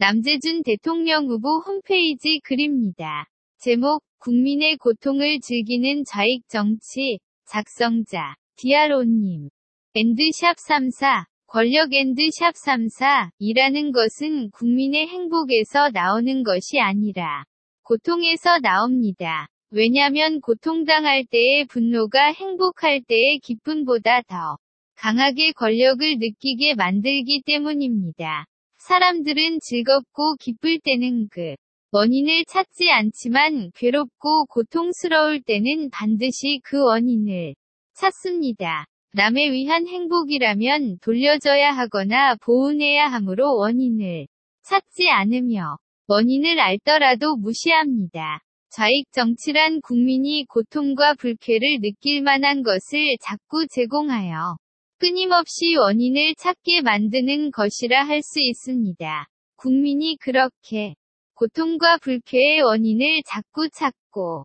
남재준 대통령 후보 홈페이지 글입니다. 제목, 국민의 고통을 즐기는 좌익 정치, 작성자, 디아로님. 엔드샵 34, 권력 엔드샵 34, 이라는 것은 국민의 행복에서 나오는 것이 아니라, 고통에서 나옵니다. 왜냐면 고통당할 때의 분노가 행복할 때의 기쁨보다 더 강하게 권력을 느끼게 만들기 때문입니다. 사람들은 즐겁고 기쁠 때는 그 원인을 찾지 않지만 괴롭고 고통스러울 때는 반드시 그 원인을 찾습니다. 남에 위한 행복이라면 돌려줘야 하거나 보은해야 하므로 원인을 찾지 않으며 원인을 알더라도 무시합니다. 좌익 정치란 국민이 고통과 불쾌를 느낄 만한 것을 자꾸 제공하여 끊임없이 원인을 찾게 만드는 것이라 할 수 있습니다. 국민이 그렇게 고통과 불쾌의 원인을 자꾸 찾고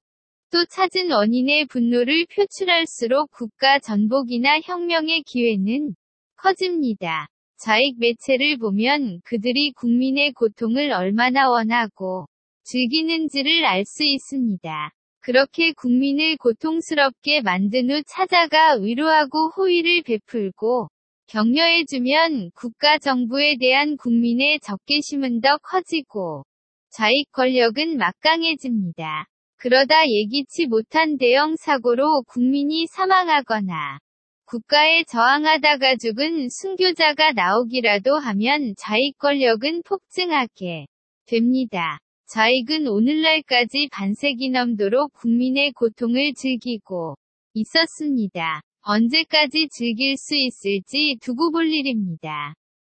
또 찾은 원인의 분노를 표출할수록 국가 전복이나 혁명의 기회는 커집니다. 좌익 매체를 보면 그들이 국민의 고통을 얼마나 원하고 즐기는지를 알 수 있습니다. 그렇게 국민을 고통스럽게 만든 후 찾아가 위로하고 호의를 베풀고 격려해주면 국가 정부에 대한 국민의 적개심은 더 커지고 좌익 권력은 막강해집니다. 그러다 예기치 못한 대형 사고로 국민이 사망하거나 국가에 저항하다가 죽은 순교자가 나오기라도 하면 좌익 권력은 폭증하게 됩니다. 좌익은 오늘날까지 반세기 넘도록 국민의 고통을 즐기고 있었습니다. 언제까지 즐길 수 있을지 두고 볼 일입니다.